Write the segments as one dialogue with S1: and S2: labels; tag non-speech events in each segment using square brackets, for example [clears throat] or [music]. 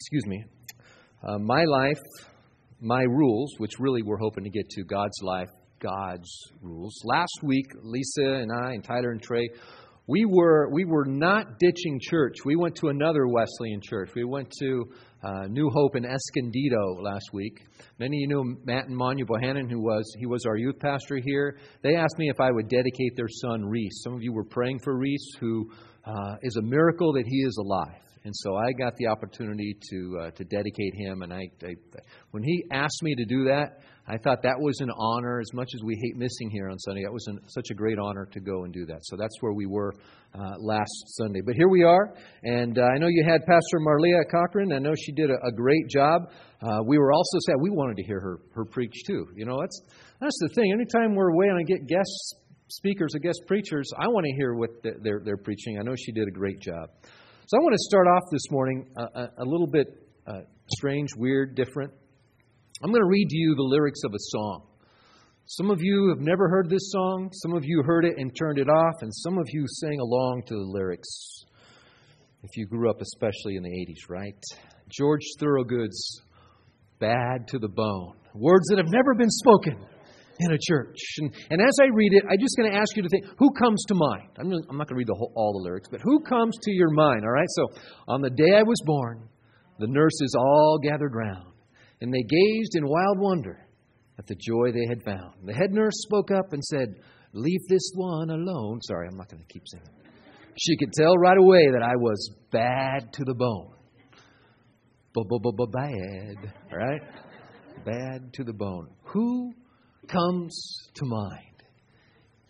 S1: excuse me, uh, my life, my rules, which really we're hoping to get to God's life, God's rules. Last week, Lisa and I and Tyler and Trey, we were we were not ditching church. We went to another Wesleyan church. We went to uh, New Hope in Escondido last week. Many of you know Matt and Manya Bohannon, who was he was our youth pastor here. They asked me if I would dedicate their son Reese. Some of you were praying for Reese, who uh, is a miracle that he is alive. And so I got the opportunity to uh, to dedicate him. And I, I, when he asked me to do that, I thought that was an honor. As much as we hate missing here on Sunday, that was an, such a great honor to go and do that. So that's where we were uh, last Sunday. But here we are, and uh, I know you had Pastor Marlia Cochran. I know she did a, a great job. Uh, we were also sad. We wanted to hear her her preach too. You know, that's that's the thing. Anytime we're away and I get guest speakers or guest preachers, I want to hear what they're they're preaching. I know she did a great job. So I want to start off this morning a, a, a little bit uh, strange, weird, different. I'm going to read to you the lyrics of a song. Some of you have never heard this song, some of you heard it and turned it off, and some of you sang along to the lyrics. If you grew up especially in the 80s, right? George Thorogood's Bad to the Bone. Words that have never been spoken in a church. And, and as I read it, I'm just going to ask you to think who comes to mind? I'm, I'm not going to read the whole, all the lyrics, but who comes to your mind, all right? So, on the day I was born, the nurses all gathered round, and they gazed in wild wonder at the joy they had found. The head nurse spoke up and said, Leave this one alone. Sorry, I'm not going to keep singing. She could tell right away that I was bad to the bone. Bad, right? Bad to the bone. Who comes to mind?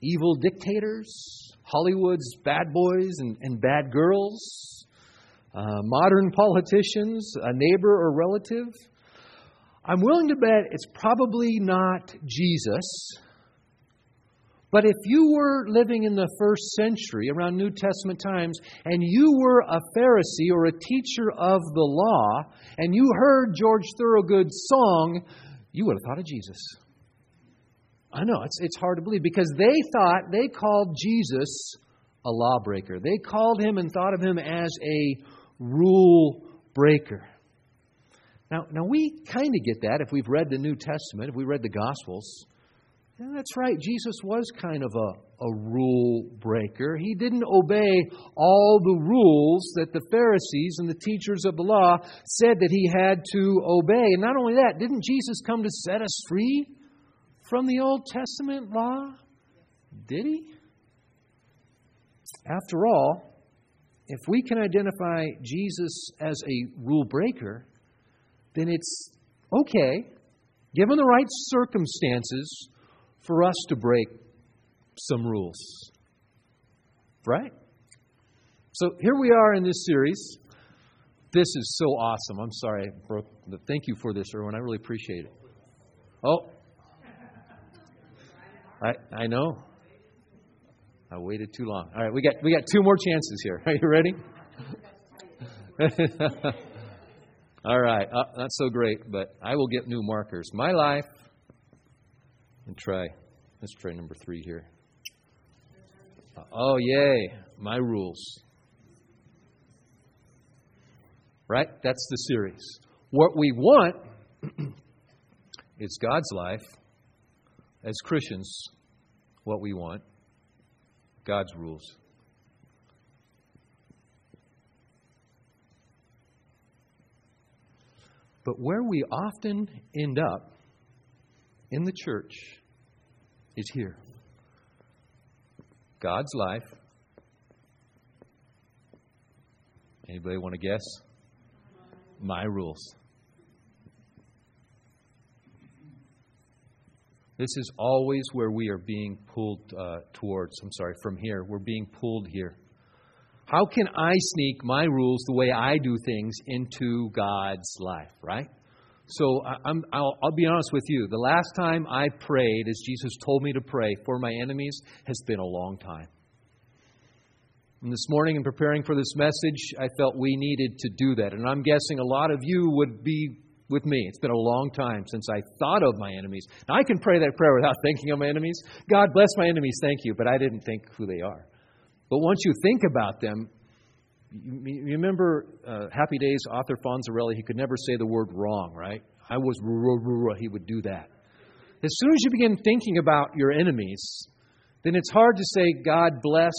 S1: Evil dictators, Hollywood's bad boys and, and bad girls, uh, modern politicians, a neighbor or relative. I'm willing to bet it's probably not Jesus. But if you were living in the first century, around New Testament times, and you were a Pharisee or a teacher of the law, and you heard George Thorogood's song, you would have thought of Jesus. I know, it's, it's hard to believe because they thought, they called Jesus a lawbreaker. They called him and thought of him as a rule breaker. Now, now we kind of get that if we've read the New Testament, if we read the Gospels. That's right. Jesus was kind of a, a rule breaker. He didn't obey all the rules that the Pharisees and the teachers of the law said that he had to obey. And not only that, didn't Jesus come to set us free from the Old Testament law? Did he? After all, if we can identify Jesus as a rule breaker, then it's okay, given the right circumstances, for us to break some rules. Right? So here we are in this series. This is so awesome. I'm sorry I broke the thank you for this, Erwin. I really appreciate it. Oh, I, I know. I waited too long. All right, we got we got two more chances here. [laughs] Are you ready? [laughs] All right, uh, not so great, but I will get new markers. My life, and try. Let's try number three here. Oh, yay, my rules. Right? That's the series. What we want [clears throat] is God's life as Christians what we want God's rules. But where we often end up in the church is here God's life. Anybody want to guess? My rules. This is always where we are being pulled uh, towards. I'm sorry, from here. We're being pulled here. How can I sneak my rules, the way I do things, into God's life, right? So i will be honest with you. The last time I prayed, as Jesus told me to pray for my enemies, has been a long time. And this morning, in preparing for this message, I felt we needed to do that. And I'm guessing a lot of you would be with me. It's been a long time since I thought of my enemies. Now, I can pray that prayer without [laughs] thinking of my enemies. God bless my enemies, thank you, but I didn't think who they are. But once you think about them, You, remember uh, Happy Days Arthur Fonzarelli? He could never say the word wrong, right? I was, he would do that. As soon as you begin thinking about your enemies, then it's hard to say, God bless.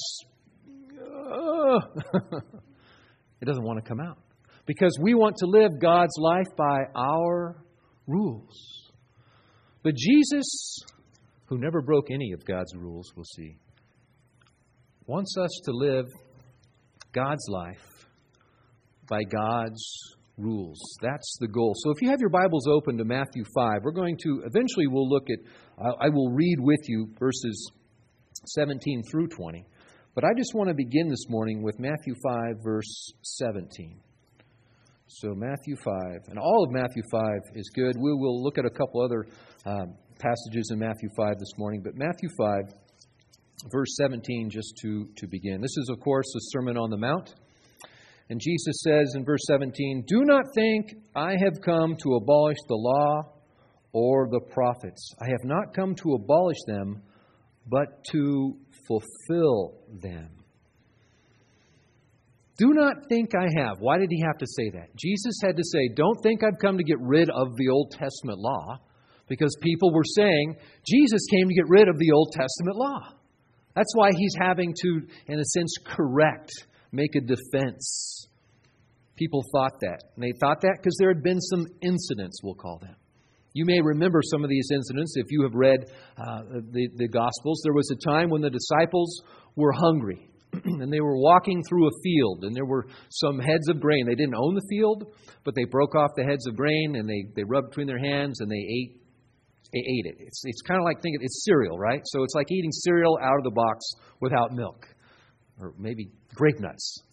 S1: [laughs] it doesn't want to come out. Because we want to live God's life by our rules. But Jesus, who never broke any of God's rules, we'll see, wants us to live God's life by God's rules. That's the goal. So if you have your Bibles open to Matthew 5, we're going to eventually we'll look at I will read with you verses 17 through 20. But I just want to begin this morning with Matthew 5 verse 17. So Matthew 5, and all of Matthew 5 is good. We will look at a couple other um, passages in Matthew 5 this morning, but Matthew 5 verse 17 just to, to begin. This is, of course, the Sermon on the Mount. And Jesus says in verse 17, Do not think I have come to abolish the law or the prophets. I have not come to abolish them, but to fulfill them. Do not think I have. Why did he have to say that? Jesus had to say, Don't think I've come to get rid of the Old Testament law, because people were saying Jesus came to get rid of the Old Testament law. That's why he's having to, in a sense, correct, make a defense. People thought that. And they thought that because there had been some incidents, we'll call them. You may remember some of these incidents if you have read uh, the, the Gospels. There was a time when the disciples were hungry [clears throat] and they were walking through a field and there were some heads of grain. They didn't own the field, but they broke off the heads of grain and they, they rubbed between their hands and they ate they ate it. It's, it's kind of like thinking it's cereal, right? So it's like eating cereal out of the box without milk, or maybe grape nuts.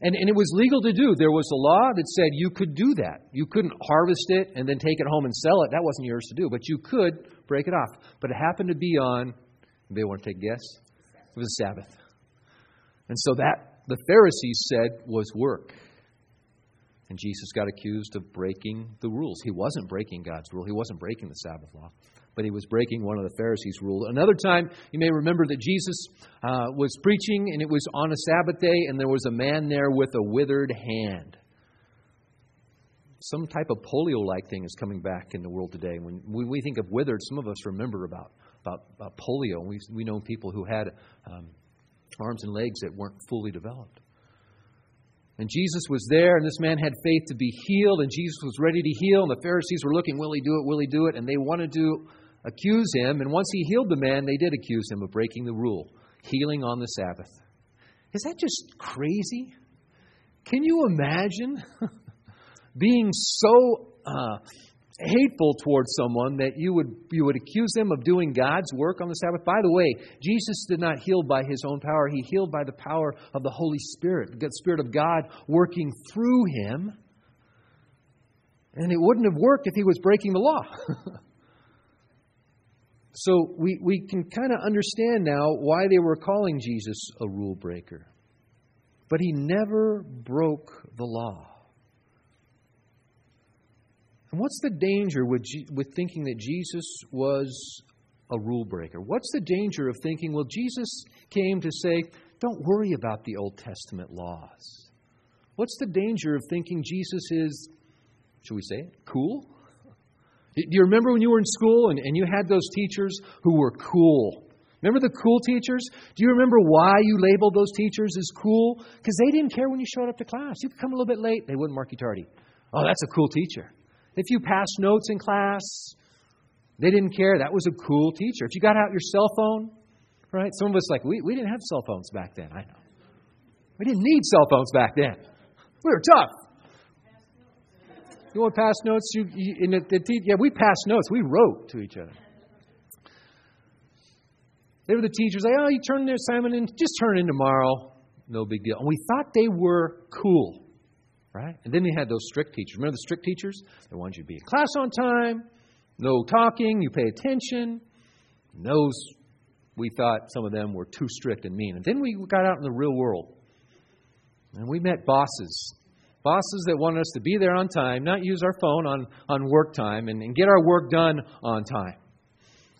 S1: And, and it was legal to do. There was a law that said you could do that. You couldn't harvest it and then take it home and sell it. That wasn't yours to do. But you could break it off. But it happened to be on, anybody want to take a guess? It was a Sabbath. And so that, the Pharisees said, was work. And Jesus got accused of breaking the rules. He wasn't breaking God's rule, he wasn't breaking the Sabbath law, but he was breaking one of the Pharisees' rules. Another time, you may remember that Jesus uh, was preaching, and it was on a Sabbath day, and there was a man there with a withered hand. Some type of polio like thing is coming back in the world today. When we think of withered, some of us remember about, about, about polio. We, we know people who had um, arms and legs that weren't fully developed. And Jesus was there, and this man had faith to be healed, and Jesus was ready to heal, and the Pharisees were looking, Will he do it? Will he do it? And they wanted to accuse him. And once he healed the man, they did accuse him of breaking the rule, healing on the Sabbath. Is that just crazy? Can you imagine [laughs] being so uh, hateful towards someone that you would, you would accuse them of doing God's work on the Sabbath. By the way, Jesus did not heal by his own power, he healed by the power of the Holy Spirit, the Spirit of God working through him. And it wouldn't have worked if he was breaking the law. [laughs] so we, we can kind of understand now why they were calling Jesus a rule breaker. But he never broke the law. And what's the danger with, with thinking that Jesus was a rule breaker? What's the danger of thinking, well, Jesus came to say, don't worry about the Old Testament laws? What's the danger of thinking Jesus is, should we say it, cool? Do you remember when you were in school and, and you had those teachers who were cool? Remember the cool teachers? Do you remember why you labeled those teachers as cool? Because they didn't care when you showed up to class. You could come a little bit late, they wouldn't mark you tardy. Oh, that's a cool teacher. If you passed notes in class, they didn't care. That was a cool teacher. If you got out your cell phone, right? Some of us like we, we didn't have cell phones back then. I know. We didn't need cell phones back then. We were tough. You want to pass notes? You, you in the, the yeah, we passed notes. We wrote to each other. They were the teachers like, oh, you turn their assignment in, just turn in tomorrow. No big deal. And we thought they were cool. Right? And then they had those strict teachers. Remember the strict teachers? They wanted you to be in class on time, no talking, you pay attention. And those, we thought some of them were too strict and mean. And then we got out in the real world. And we met bosses. Bosses that wanted us to be there on time, not use our phone on, on work time, and, and get our work done on time.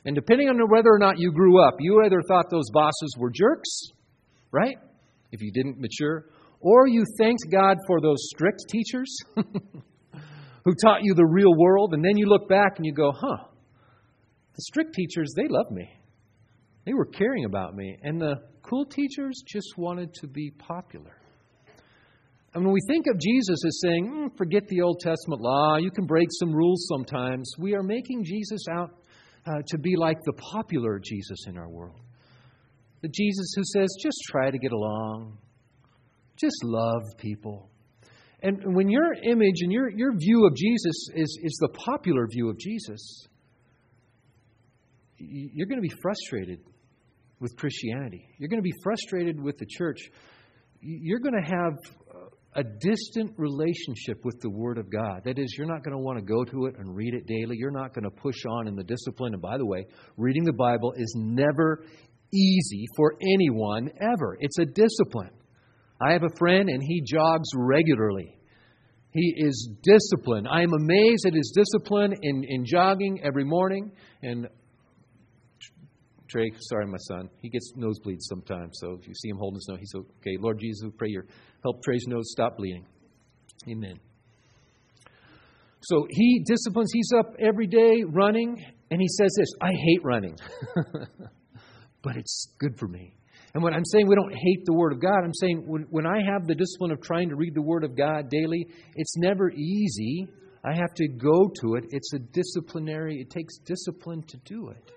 S1: And depending on whether or not you grew up, you either thought those bosses were jerks, right? If you didn't mature, Or you thanked God for those strict teachers [laughs] who taught you the real world, and then you look back and you go, huh, the strict teachers, they loved me. They were caring about me. And the cool teachers just wanted to be popular. And when we think of Jesus as saying, mm, forget the Old Testament law, you can break some rules sometimes, we are making Jesus out uh, to be like the popular Jesus in our world. The Jesus who says, just try to get along, just love people. And when your image and your, your view of Jesus is, is the popular view of Jesus, you're going to be frustrated with Christianity. You're going to be frustrated with the church. You're going to have a distant relationship with the Word of God. That is, you're not going to want to go to it and read it daily. You're not going to push on in the discipline. And by the way, reading the Bible is never easy for anyone ever. It's a discipline. I have a friend, and he jogs regularly. He is disciplined. I am amazed at his discipline in, in jogging every morning. And Trey, sorry, my son, he gets nosebleeds sometimes. So if you see him holding his nose, he's okay. Lord Jesus, we pray your help Trey's nose stop bleeding. Amen. So he disciplines. He's up every day running, and he says this: "I hate running, [laughs] but it's good for me." And when I'm saying we don't hate the Word of God, I'm saying when, when I have the discipline of trying to read the Word of God daily, it's never easy. I have to go to it. It's a disciplinary, it takes discipline to do it.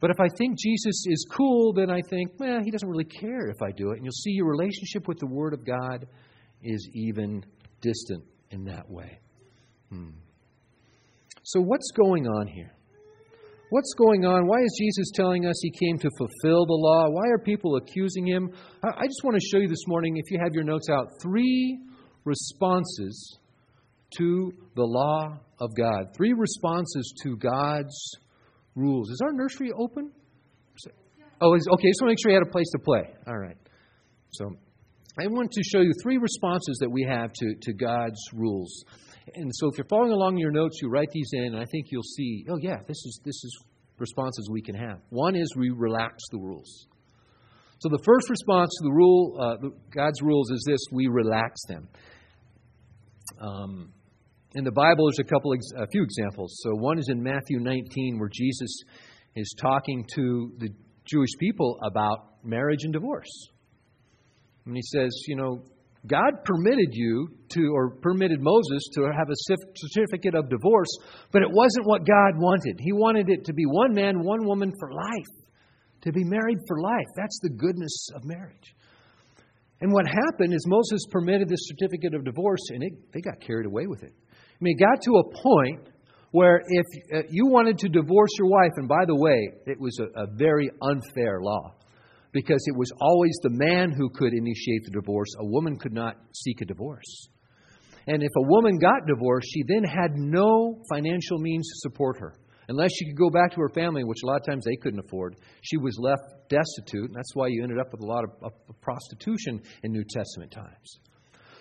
S1: But if I think Jesus is cool, then I think, well, he doesn't really care if I do it. And you'll see your relationship with the Word of God is even distant in that way. Hmm. So, what's going on here? What's going on? Why is Jesus telling us he came to fulfill the law? Why are people accusing him? I just want to show you this morning, if you have your notes out, three responses to the law of God. Three responses to God's rules. Is our nursery open? Oh, okay. Just want to make sure you had a place to play. All right. So I want to show you three responses that we have to, to God's rules. And so if you're following along your notes, you write these in, and I think you'll see, oh, yeah, this is, this is responses we can have. One is we relax the rules. So the first response to the rule, uh, God's rules, is this: we relax them. Um, in the Bible, there's a couple, a few examples. So one is in Matthew 19, where Jesus is talking to the Jewish people about marriage and divorce. And he says, you know, God permitted you to, or permitted Moses to have a certificate of divorce, but it wasn't what God wanted. He wanted it to be one man, one woman for life, to be married for life. That's the goodness of marriage. And what happened is Moses permitted this certificate of divorce, and it, they got carried away with it. I mean, it got to a point where if uh, you wanted to divorce your wife, and by the way, it was a, a very unfair law because it was always the man who could initiate the divorce. A woman could not seek a divorce. And if a woman got divorced, she then had no financial means to support her. Unless she could go back to her family, which a lot of times they couldn't afford, she was left destitute. And that's why you ended up with a lot of, of prostitution in New Testament times.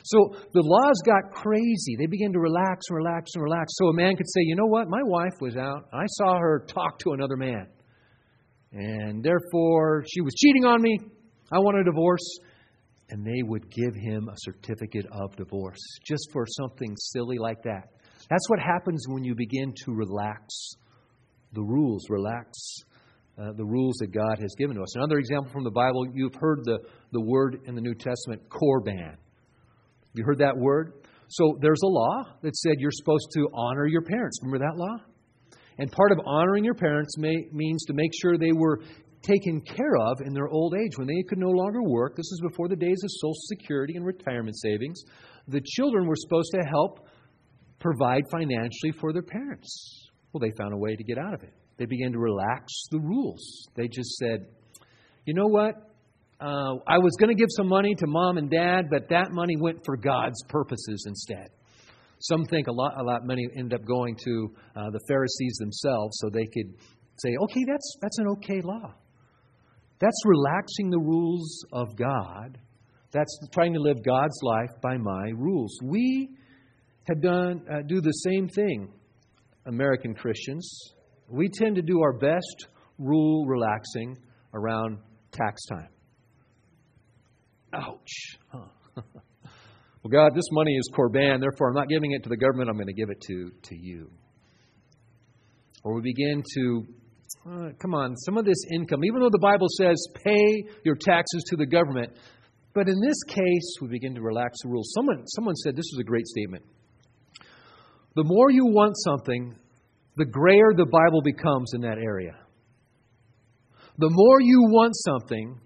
S1: So the laws got crazy. They began to relax and relax and relax. So a man could say, you know what? My wife was out. I saw her talk to another man and therefore she was cheating on me. I want a divorce. And they would give him a certificate of divorce just for something silly like that. That's what happens when you begin to relax the rules, relax uh, the rules that God has given to us. Another example from the Bible, you've heard the, the word in the New Testament, korban. You heard that word? So there's a law that said you're supposed to honor your parents. Remember that law? And part of honoring your parents may, means to make sure they were taken care of in their old age when they could no longer work. This is before the days of Social Security and retirement savings. The children were supposed to help provide financially for their parents. Well, they found a way to get out of it. They began to relax the rules. They just said, you know what? Uh, I was going to give some money to mom and dad, but that money went for God's purposes instead. Some think a lot, a lot many end up going to uh, the Pharisees themselves so they could say, okay, that's, that's an okay law. That's relaxing the rules of God. That's trying to live God's life by my rules. We have done uh, do the same thing, American Christians. We tend to do our best rule relaxing around tax time. Ouch. [laughs] Huh. Well, God, this money is Corban, therefore I'm not giving it to the government, I'm going to give it to, to you. Or we begin to, uh, come on, some of this income, even though the Bible says pay your taxes to the government, but in this case, we begin to relax the rules. Someone, someone said this was a great statement. The more you want something, the grayer the Bible becomes in that area. The more you want something,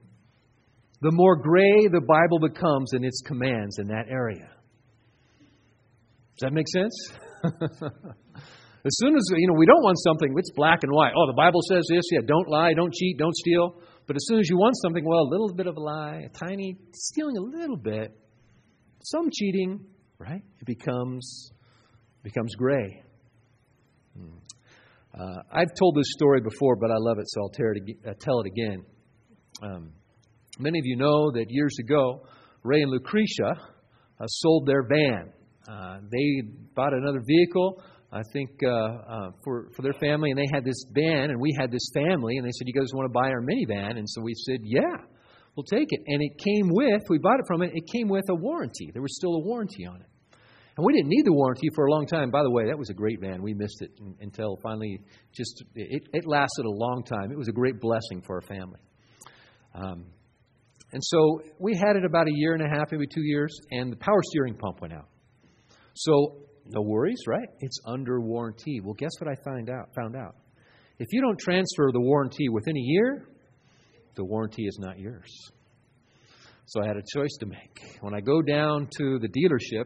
S1: the more gray the Bible becomes in its commands in that area. Does that make sense? [laughs] as soon as you know we don't want something, it's black and white. Oh, the Bible says this. Yeah, don't lie, don't cheat, don't steal. But as soon as you want something, well, a little bit of a lie, a tiny stealing a little bit, some cheating, right? It becomes becomes gray. Hmm. Uh, I've told this story before, but I love it, so I'll it, uh, tell it again. Um, many of you know that years ago, Ray and Lucretia uh, sold their van. Uh, they bought another vehicle, I think, uh, uh, for, for their family, and they had this van, and we had this family, and they said, You guys want to buy our minivan? And so we said, Yeah, we'll take it. And it came with, we bought it from it, it came with a warranty. There was still a warranty on it. And we didn't need the warranty for a long time. By the way, that was a great van. We missed it until finally just, it, it lasted a long time. It was a great blessing for our family. Um, and so we had it about a year and a half, maybe two years, and the power steering pump went out. So no worries, right? It's under warranty. Well, guess what I find out, found out? If you don't transfer the warranty within a year, the warranty is not yours. So I had a choice to make. When I go down to the dealership,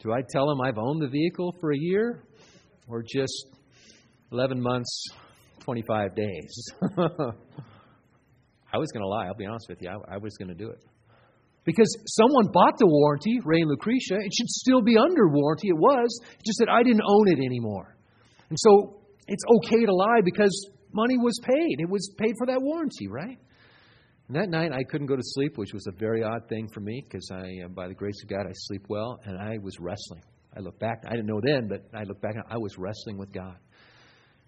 S1: do I tell them I've owned the vehicle for a year or just 11 months, 25 days? [laughs] I was going to lie, I'll be honest with you. I, I was going to do it. Because someone bought the warranty, Ray and Lucretia, it should still be under warranty. It was. Just that I didn't own it anymore. And so it's okay to lie because money was paid. It was paid for that warranty, right? And that night I couldn't go to sleep, which was a very odd thing for me because I, uh, by the grace of God, I sleep well, and I was wrestling. I look back, I didn't know then, but I look back, I was wrestling with God.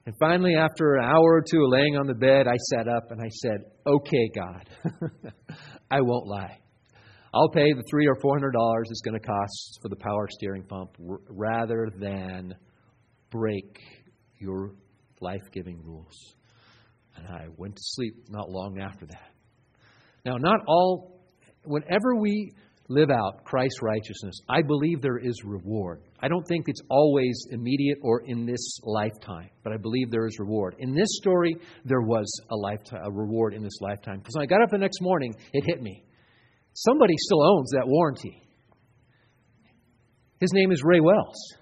S1: And finally, after an hour or two of laying on the bed, I sat up and I said, Okay, God, [laughs] I won't lie. I'll pay the three or four hundred dollars it's going to cost for the power steering pump rather than break your life giving rules. And I went to sleep not long after that. Now, not all, whenever we live out Christ's righteousness, I believe there is reward. I don't think it's always immediate or in this lifetime, but I believe there is reward. In this story, there was a lifetime, a reward in this lifetime. Because when I got up the next morning, it hit me. Somebody still owns that warranty. His name is Ray Wells.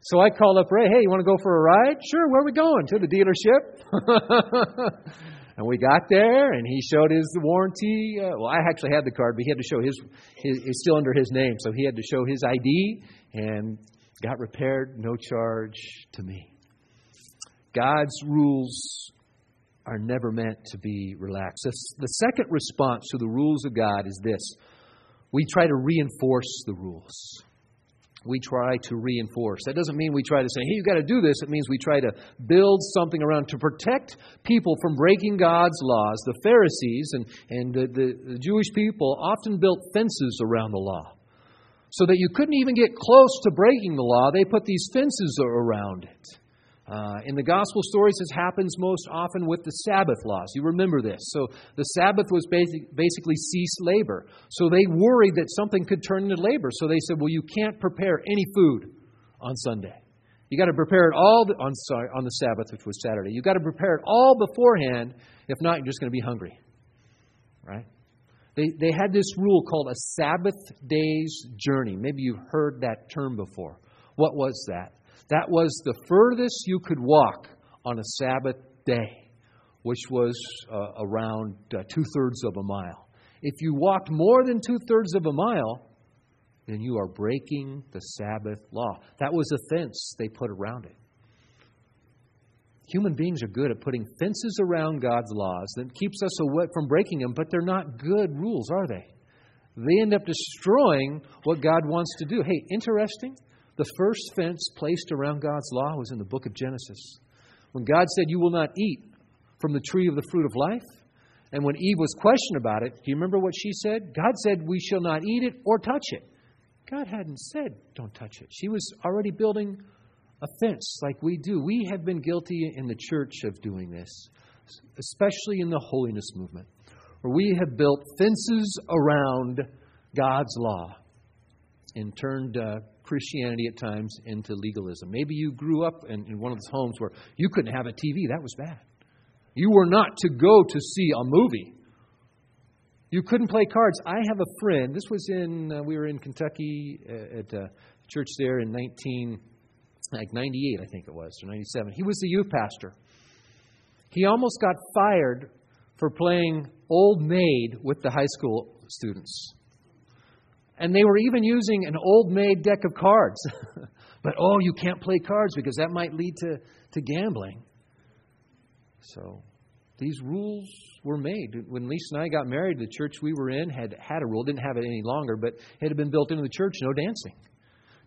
S1: So I called up Ray, hey, you want to go for a ride? Sure, where are we going? To the dealership. [laughs] and we got there, and he showed his warranty. Uh, well, I actually had the card, but he had to show his, his, it's still under his name, so he had to show his ID and got repaired, no charge to me. God's rules are never meant to be relaxed. The second response to the rules of God is this we try to reinforce the rules. We try to reinforce. That doesn't mean we try to say, hey, you've got to do this. It means we try to build something around to protect people from breaking God's laws. The Pharisees and, and the, the, the Jewish people often built fences around the law so that you couldn't even get close to breaking the law. They put these fences around it. Uh, in the gospel stories, this happens most often with the Sabbath laws. You remember this. So the Sabbath was basic, basically cease labor. So they worried that something could turn into labor. So they said, well, you can't prepare any food on Sunday. You got to prepare it all the, on sorry, on the Sabbath, which was Saturday. You got to prepare it all beforehand. If not, you're just going to be hungry. Right? They, they had this rule called a Sabbath day's journey. Maybe you've heard that term before. What was that? That was the furthest you could walk on a Sabbath day, which was uh, around uh, two thirds of a mile. If you walked more than two thirds of a mile, then you are breaking the Sabbath law. That was a fence they put around it. Human beings are good at putting fences around God's laws that keeps us away from breaking them, but they're not good rules, are they? They end up destroying what God wants to do. Hey, interesting. The first fence placed around God's law was in the book of Genesis. When God said, You will not eat from the tree of the fruit of life, And when Eve was questioned about it, do you remember what she said? God said, We shall not eat it or touch it. God hadn't said, Don't touch it. She was already building a fence like we do. We have been guilty in the church of doing this, especially in the holiness movement, where we have built fences around God's law and turned uh, Christianity at times into legalism. Maybe you grew up in, in one of those homes where you couldn't have a TV. That was bad. You were not to go to see a movie. You couldn't play cards. I have a friend. This was in uh, we were in Kentucky uh, at uh, church there in 19 like 98 I think it was or 97. He was the youth pastor. He almost got fired for playing old maid with the high school students. And they were even using an old maid deck of cards. [laughs] but oh, you can't play cards because that might lead to, to gambling. So these rules were made. When Lisa and I got married, the church we were in had had a rule, didn't have it any longer, but it had been built into the church no dancing.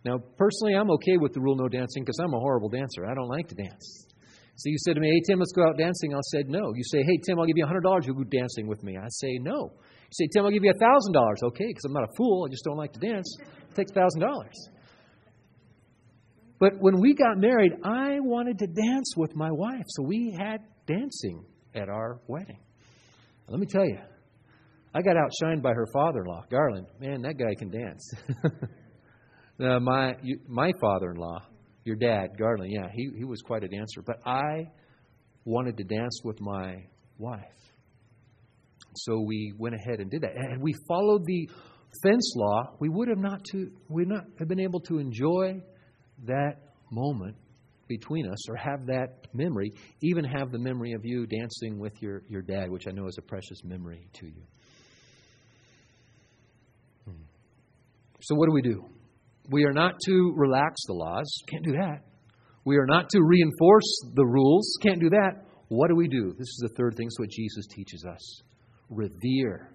S1: Now, personally, I'm okay with the rule no dancing because I'm a horrible dancer. I don't like to dance. So you said to me, hey, Tim, let's go out dancing. I said, no. You say, hey, Tim, I'll give you $100. You'll go dancing with me. I say, no. Say, Tim, I'll give you $1,000. Okay, because I'm not a fool. I just don't like to dance. It takes $1,000. But when we got married, I wanted to dance with my wife. So we had dancing at our wedding. Let me tell you, I got outshined by her father in law, Garland. Man, that guy can dance. [laughs] uh, my, my father in law, your dad, Garland, yeah, he, he was quite a dancer. But I wanted to dance with my wife. So we went ahead and did that. And we followed the fence law. We would have not to would not have been able to enjoy that moment between us or have that memory, even have the memory of you dancing with your, your dad, which I know is a precious memory to you. Hmm. So, what do we do? We are not to relax the laws. Can't do that. We are not to reinforce the rules. Can't do that. What do we do? This is the third thing. It's what Jesus teaches us revere.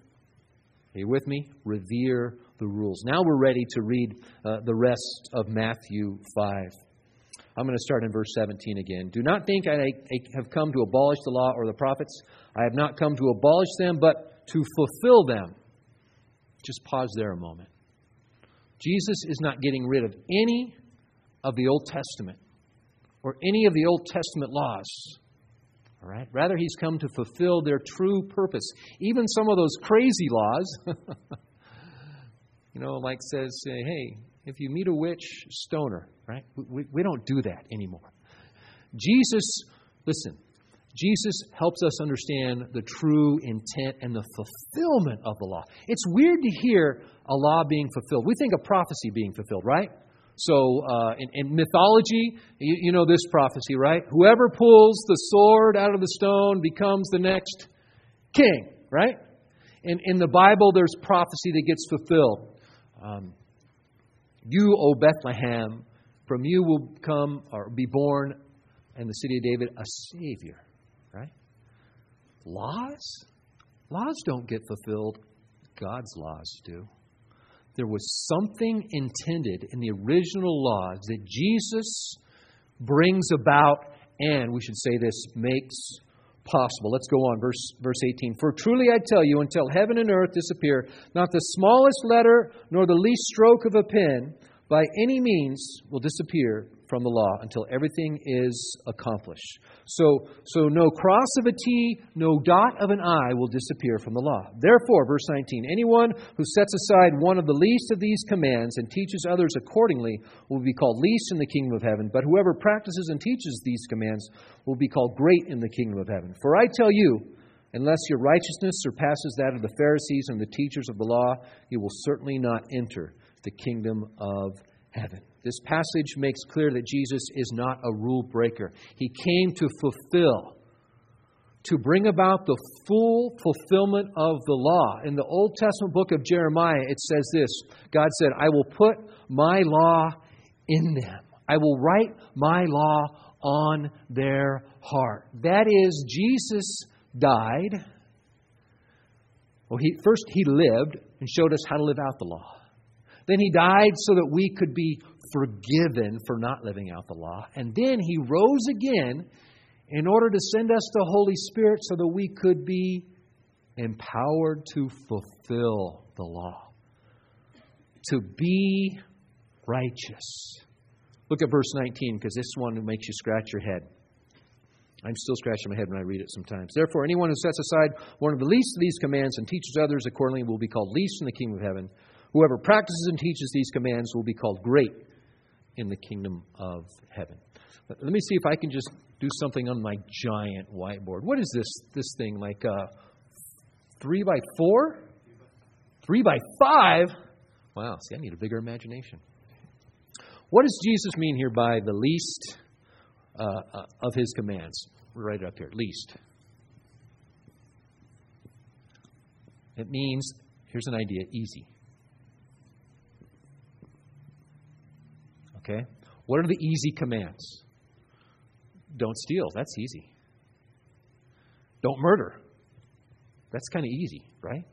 S1: Are you with me? Revere the rules. Now we're ready to read uh, the rest of Matthew 5. I'm going to start in verse 17 again. Do not think I have come to abolish the law or the prophets. I have not come to abolish them, but to fulfill them. Just pause there a moment. Jesus is not getting rid of any of the Old Testament or any of the Old Testament laws. All right? Rather, he's come to fulfill their true purpose. Even some of those crazy laws, [laughs] you know, like says, hey, if you meet a witch, stone her, right? We, we don't do that anymore. Jesus, listen, Jesus helps us understand the true intent and the fulfillment of the law. It's weird to hear a law being fulfilled. We think of prophecy being fulfilled, right? So, uh, in, in, mythology, you, you know this prophecy, right? Whoever pulls the sword out of the stone becomes the next king, right? In, in the Bible, there's prophecy that gets fulfilled. Um, you, O Bethlehem, from you will come or be born in the city of David a Savior, right? Laws? Laws don't get fulfilled, God's laws do. There was something intended in the original laws that Jesus brings about and, we should say this, makes possible. Let's go on, verse, verse 18. For truly I tell you, until heaven and earth disappear, not the smallest letter nor the least stroke of a pen by any means will disappear from the law until everything is accomplished. So, so no cross of a T, no dot of an I will disappear from the law. Therefore, verse 19, anyone who sets aside one of the least of these commands and teaches others accordingly will be called least in the kingdom of heaven, but whoever practices and teaches these commands will be called great in the kingdom of heaven. For I tell you, unless your righteousness surpasses that of the Pharisees and the teachers of the law, you will certainly not enter the kingdom of heaven. This passage makes clear that Jesus is not a rule breaker. He came to fulfill, to bring about the full fulfillment of the law. In the Old Testament book of Jeremiah, it says this God said, I will put my law in them, I will write my law on their heart. That is, Jesus died. Well, he, first, he lived and showed us how to live out the law. Then he died so that we could be forgiven for not living out the law. And then he rose again in order to send us the Holy Spirit so that we could be empowered to fulfill the law, to be righteous. Look at verse 19 because this one makes you scratch your head. I'm still scratching my head when I read it sometimes. Therefore, anyone who sets aside one of the least of these commands and teaches others accordingly will be called least in the kingdom of heaven. Whoever practices and teaches these commands will be called great in the kingdom of heaven. Let me see if I can just do something on my giant whiteboard. What is this this thing like uh, three by four, three by five? Wow, see, I need a bigger imagination. What does Jesus mean here by the least uh, uh, of his commands? Write it up here, least. It means, here's an idea, easy. Okay? What are the easy commands? Don't steal. That's easy. Don't murder. That's kind of easy, right?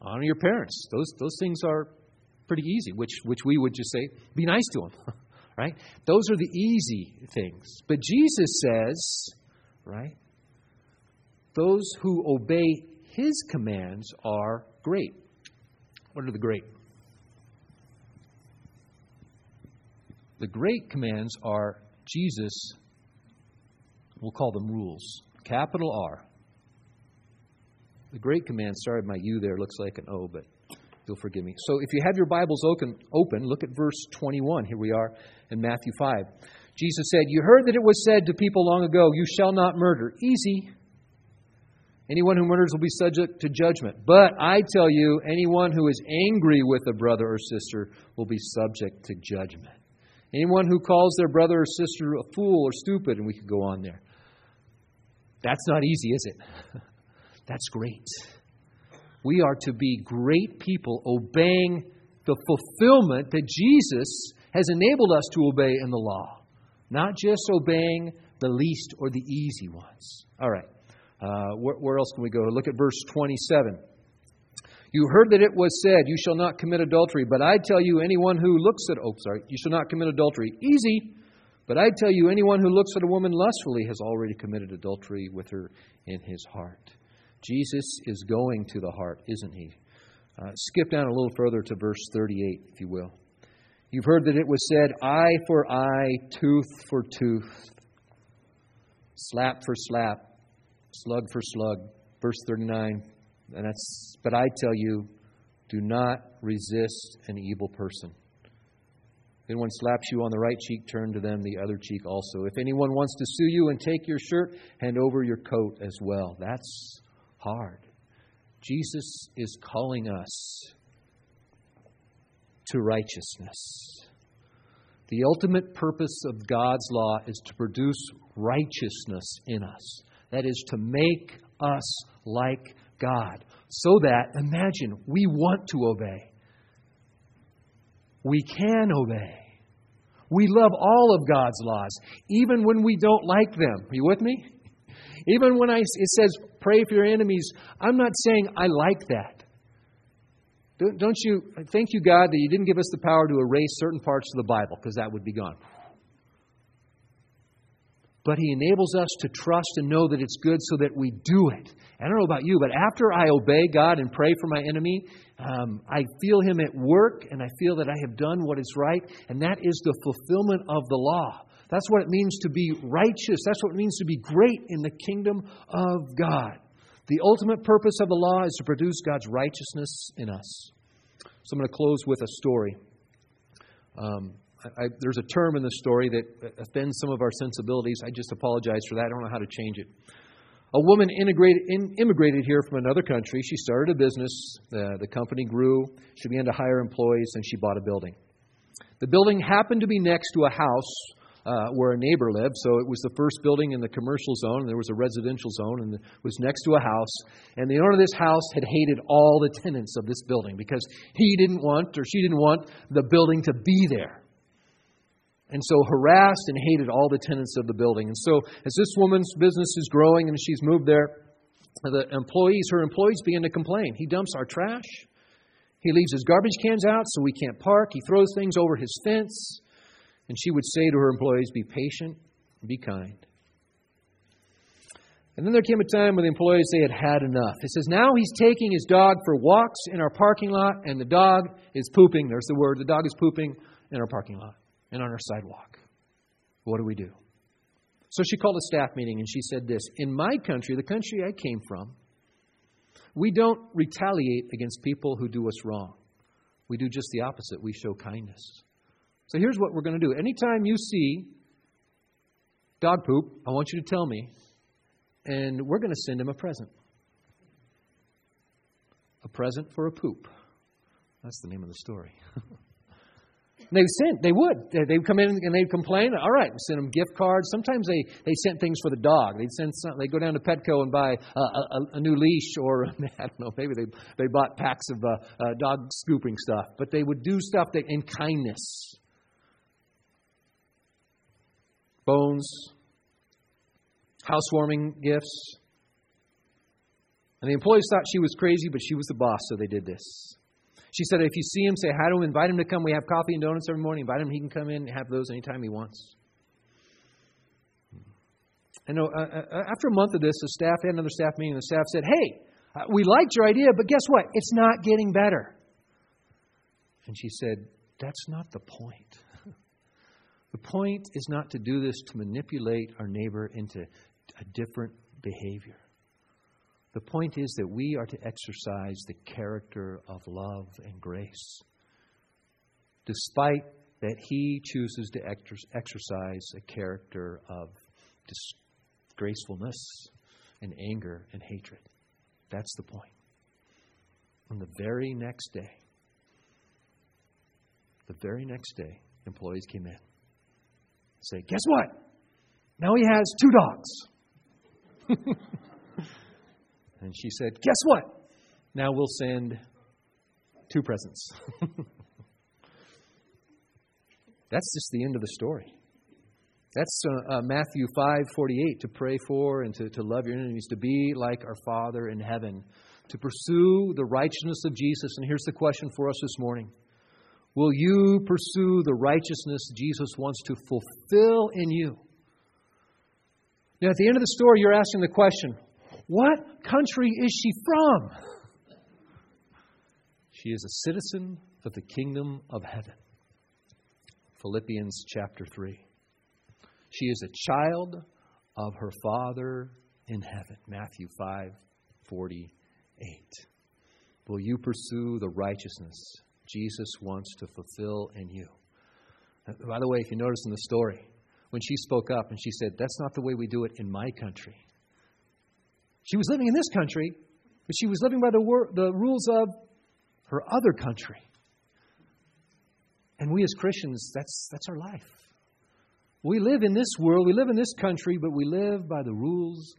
S1: Honor your parents. Those, those things are pretty easy, which, which we would just say, be nice to them, [laughs] right? Those are the easy things. But Jesus says, right, those who obey his commands are great. What are the great? The great commands are Jesus, we'll call them rules. Capital R. The great command, sorry, my U there looks like an O, but you'll forgive me. So if you have your Bibles open, open, look at verse 21. Here we are in Matthew 5. Jesus said, You heard that it was said to people long ago, You shall not murder. Easy. Anyone who murders will be subject to judgment. But I tell you, anyone who is angry with a brother or sister will be subject to judgment. Anyone who calls their brother or sister a fool or stupid, and we could go on there. That's not easy, is it? [laughs] That's great. We are to be great people obeying the fulfillment that Jesus has enabled us to obey in the law, not just obeying the least or the easy ones. All right. Uh, where, where else can we go? Look at verse 27. You heard that it was said, You shall not commit adultery. But I tell you, anyone who looks at, oh, sorry, you shall not commit adultery. Easy. But I tell you, anyone who looks at a woman lustfully has already committed adultery with her in his heart. Jesus is going to the heart, isn't he? Uh, skip down a little further to verse 38, if you will. You've heard that it was said, eye for eye, tooth for tooth, slap for slap, slug for slug. Verse 39, and that's, but I tell you, do not resist an evil person. If anyone slaps you on the right cheek, turn to them the other cheek also. If anyone wants to sue you and take your shirt, hand over your coat as well. That's hard. Jesus is calling us to righteousness. The ultimate purpose of God's law is to produce righteousness in us. That is, to make us like God. So that, imagine, we want to obey. We can obey. We love all of God's laws, even when we don't like them. Are you with me? Even when I, it says, pray for your enemies, I'm not saying I like that. Don't you thank you, God, that you didn't give us the power to erase certain parts of the Bible because that would be gone but He enables us to trust and know that it's good so that we do it. I don't know about you, but after I obey God and pray for my enemy, um, I feel Him at work and I feel that I have done what is right, and that is the fulfillment of the law. That's what it means to be righteous. That's what it means to be great in the kingdom of God. The ultimate purpose of the law is to produce God's righteousness in us. So I'm going to close with a story. Um, I, there's a term in the story that offends some of our sensibilities. I just apologize for that. I don't know how to change it. A woman in, immigrated here from another country. She started a business. Uh, the company grew. She began to hire employees, and she bought a building. The building happened to be next to a house uh, where a neighbor lived. So it was the first building in the commercial zone, and there was a residential zone, and it was next to a house. And the owner of this house had hated all the tenants of this building because he didn't want, or she didn't want, the building to be there and so harassed and hated all the tenants of the building. And so, as this woman's business is growing and she's moved there, the employees, her employees, begin to complain. He dumps our trash. He leaves his garbage cans out so we can't park. He throws things over his fence. And she would say to her employees, Be patient, be kind. And then there came a time when the employees say had had enough. It says, now he's taking his dog for walks in our parking lot, and the dog is pooping. There's the word. The dog is pooping in our parking lot and on our sidewalk. What do we do? So she called a staff meeting and she said this In my country, the country I came from, we don't retaliate against people who do us wrong. We do just the opposite. We show kindness. So here's what we're going to do. Anytime you see dog poop, I want you to tell me, and we're going to send him a present. A present for a poop. That's the name of the story. [laughs] they sent, they would. They would come in and they'd complain. All right, send them gift cards. Sometimes they, they sent things for the dog. They'd send some, they go down to Petco and buy a, a, a, new leash, or [laughs] I don't know, maybe they they bought packs of uh, uh, dog scooping stuff. But they would do stuff that in kindness. Bones, housewarming gifts. And the employees thought she was crazy, but she was the boss, so they did this. She said, if you see him, say hi to him, invite him to come. We have coffee and donuts every morning. Invite him, he can come in and have those anytime he wants. And uh, uh, uh, after a month of this, the staff had another staff meeting, the staff said, Hey, uh, we liked your idea, but guess what? It's not getting better. And she said, That's not the point. the point is not to do this to manipulate our neighbor into a different behavior. The point is that we are to exercise the character of love and grace, despite that he chooses to exercise a character of disgracefulness and anger and hatred. That's the point. On the very next day, the very next day, employees came in. Say, guess what? Now he has two dogs. [laughs] And she said, Guess what? Now we'll send two presents. [laughs] That's just the end of the story. That's uh, uh, Matthew 5:48 to pray for and to, to love your enemies, to be like our Father in heaven, to pursue the righteousness of Jesus. And here's the question for us this morning. Will you pursue the righteousness Jesus wants to fulfill in you? Now, at the end of the story, you're asking the question what country is she from? She is a citizen of the kingdom of heaven. Philippians chapter 3. She is a child of her Father in heaven. Matthew 5 48. Will you pursue the righteousness Jesus wants to fulfill in you? By the way, if you notice in the story, when she spoke up and she said, That's not the way we do it in my country. She was living in this country, but she was living by the, wor- the rules of her other country. And we as Christians, that's, that's our life. We live in this world, we live in this country, but we live by the rules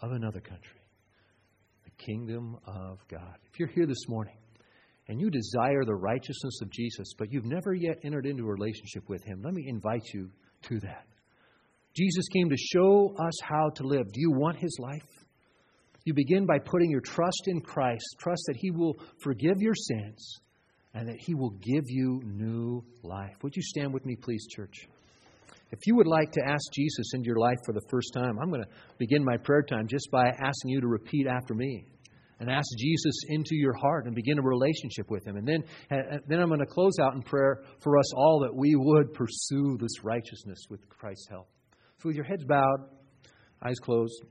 S1: of another country the kingdom of God. If you're here this morning and you desire the righteousness of Jesus, but you've never yet entered into a relationship with Him, let me invite you to that. Jesus came to show us how to live. Do you want His life? You begin by putting your trust in Christ, trust that He will forgive your sins and that He will give you new life. Would you stand with me, please, church? If you would like to ask Jesus into your life for the first time, I'm going to begin my prayer time just by asking you to repeat after me and ask Jesus into your heart and begin a relationship with Him. And then, then I'm going to close out in prayer for us all that we would pursue this righteousness with Christ's help. So, with your heads bowed, eyes closed,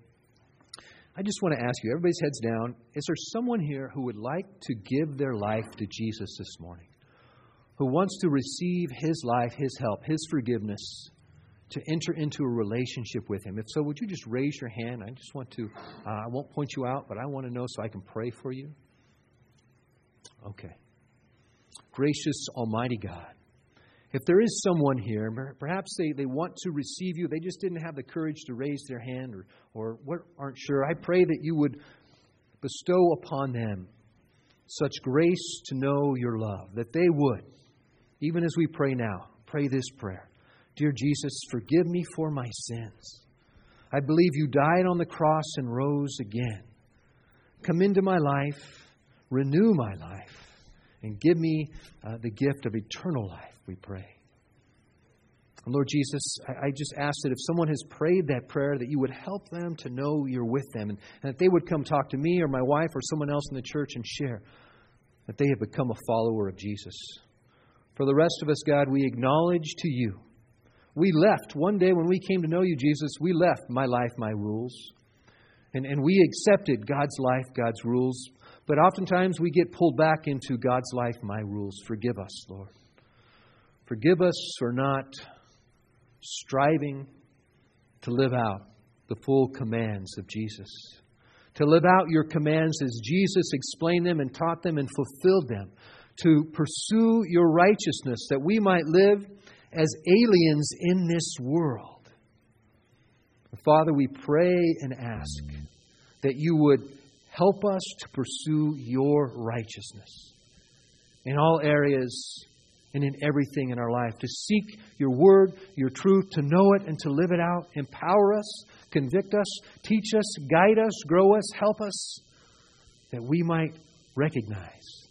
S1: I just want to ask you, everybody's heads down, is there someone here who would like to give their life to Jesus this morning? Who wants to receive his life, his help, his forgiveness, to enter into a relationship with him? If so, would you just raise your hand? I just want to, uh, I won't point you out, but I want to know so I can pray for you. Okay. Gracious Almighty God, if there is someone here, perhaps they, they want to receive you, they just didn't have the courage to raise their hand or, or aren't sure, I pray that you would bestow upon them such grace to know your love, that they would, even as we pray now, pray this prayer Dear Jesus, forgive me for my sins. I believe you died on the cross and rose again. Come into my life, renew my life, and give me uh, the gift of eternal life we pray. Lord Jesus, I, I just ask that if someone has prayed that prayer, that you would help them to know you're with them, and, and that they would come talk to me or my wife or someone else in the church and share that they have become a follower of Jesus. For the rest of us, God, we acknowledge to you. We left one day when we came to know you, Jesus, we left my life, my rules. And, and we accepted God's life, God's rules. But oftentimes we get pulled back into God's life, my rules. Forgive us, Lord. Forgive us for not striving to live out the full commands of Jesus. To live out your commands as Jesus explained them and taught them and fulfilled them. To pursue your righteousness that we might live as aliens in this world. Father, we pray and ask that you would help us to pursue your righteousness in all areas and in everything in our life, to seek your word, your truth, to know it and to live it out. Empower us, convict us, teach us, guide us, grow us, help us, that we might recognize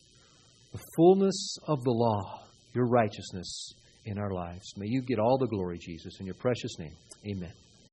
S1: the fullness of the law, your righteousness in our lives. May you get all the glory, Jesus, in your precious name. Amen.